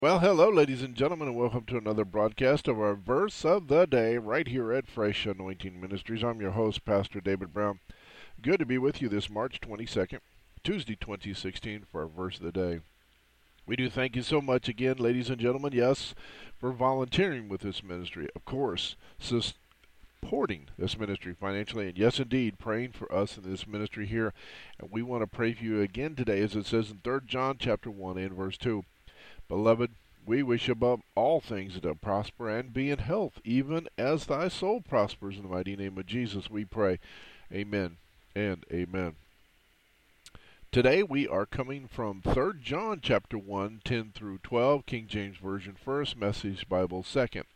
Well, hello, ladies and gentlemen, and welcome to another broadcast of our verse of the day right here at Fresh Anointing Ministries. I'm your host, Pastor David Brown. Good to be with you this March 22nd, Tuesday 2016, for our verse of the day. We do thank you so much again, ladies and gentlemen, yes, for volunteering with this ministry. Of course, supporting this ministry financially, and yes, indeed, praying for us in this ministry here. And we want to pray for you again today, as it says in 3 John chapter 1 and verse 2. Beloved, we wish above all things that thou prosper and be in health, even as thy soul prospers. In the mighty name of Jesus, we pray. Amen and amen. Today we are coming from 3 John chapter 1, 10 through 12, King James Version first, Message Bible second.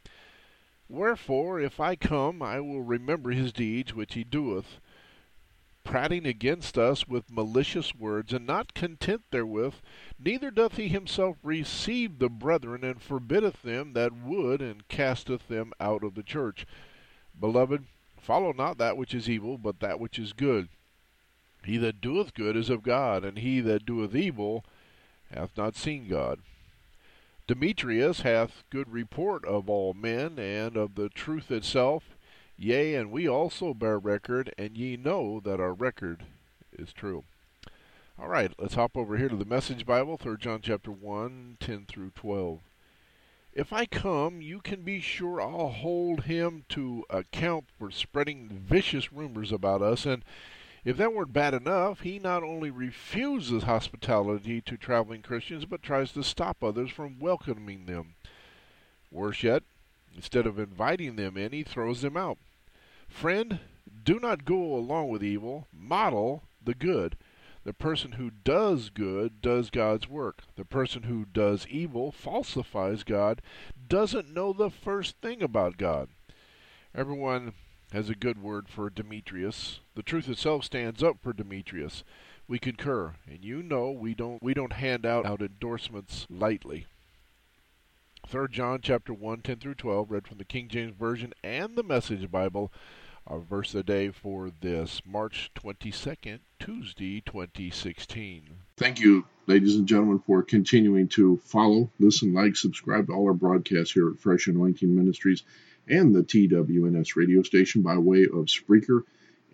Wherefore, if I come, I will remember his deeds which he doeth, prating against us with malicious words, and not content therewith, neither doth he himself receive the brethren, and forbiddeth them that would, and casteth them out of the church. Beloved, follow not that which is evil, but that which is good. He that doeth good is of God, and he that doeth evil hath not seen God. Demetrius hath good report of all men, and of the truth itself. Yea, and we also bear record, and ye know that our record is true. All right, let's hop over here to the Message Bible, 3 John chapter 1, 10 through 12. If I come, you can be sure I'll hold him to account for spreading vicious rumors about us, and if that weren't bad enough, he not only refuses hospitality to traveling Christians, but tries to stop others from welcoming them. Worse yet, instead of inviting them in, he throws them out. Friend, do not go along with evil, model the good. The person who does good does God's work. The person who does evil falsifies God, doesn't know the first thing about God. Everyone has a good word for Demetrius. The truth itself stands up for Demetrius. We concur, and you know we don't we don't hand out, out endorsements lightly. 3 John chapter 1, 10 through 12, read from the King James Version and the Message Bible. Our verse of the day for this March 22nd, Tuesday, 2016. Thank you, ladies and gentlemen, for continuing to follow, listen, like, subscribe to all our broadcasts here at Fresh Anointing Ministries and the TWNS radio station by way of Spreaker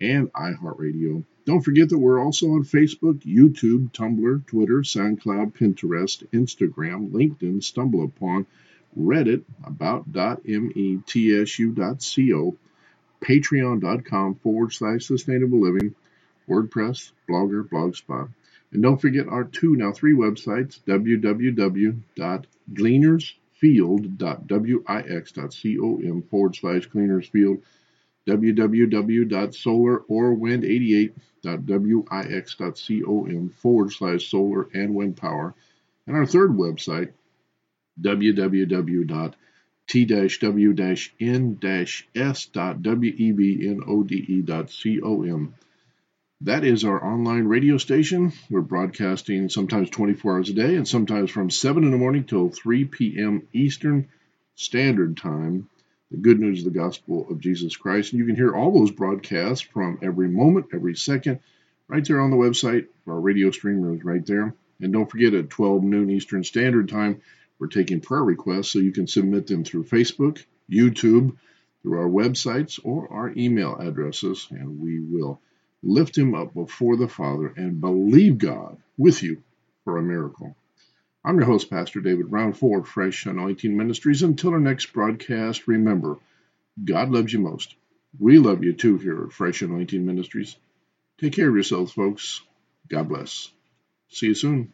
and iHeartRadio. Don't forget that we're also on Facebook, YouTube, Tumblr, Twitter, SoundCloud, Pinterest, Instagram, LinkedIn, StumbleUpon, Reddit, about.metsu.co, patreon.com forward slash sustainable living, WordPress, Blogger, Blogspot. And don't forget our two, now three websites, www.gleanersfield.wix.com forward slash gleanersfield, www.solarorwind88.wix.com forward slash solar and wind power. And our third website, www t-w-n-s.webnode.com. That is our online radio station. We're broadcasting sometimes 24 hours a day and sometimes from 7 in the morning till 3 p.m. Eastern Standard Time. The good news of the gospel of Jesus Christ. And you can hear all those broadcasts from every moment, every second, right there on the website. Our radio stream is right there. And don't forget at 12 noon Eastern Standard Time, we're taking prayer requests, so you can submit them through Facebook, YouTube, through our websites, or our email addresses, and we will lift him up before the Father and believe God with you for a miracle. I'm your host, Pastor David Brown for Fresh Anointing Ministries. Until our next broadcast, remember, God loves you most. We love you too here at Fresh Anointing Ministries. Take care of yourselves, folks. God bless. See you soon.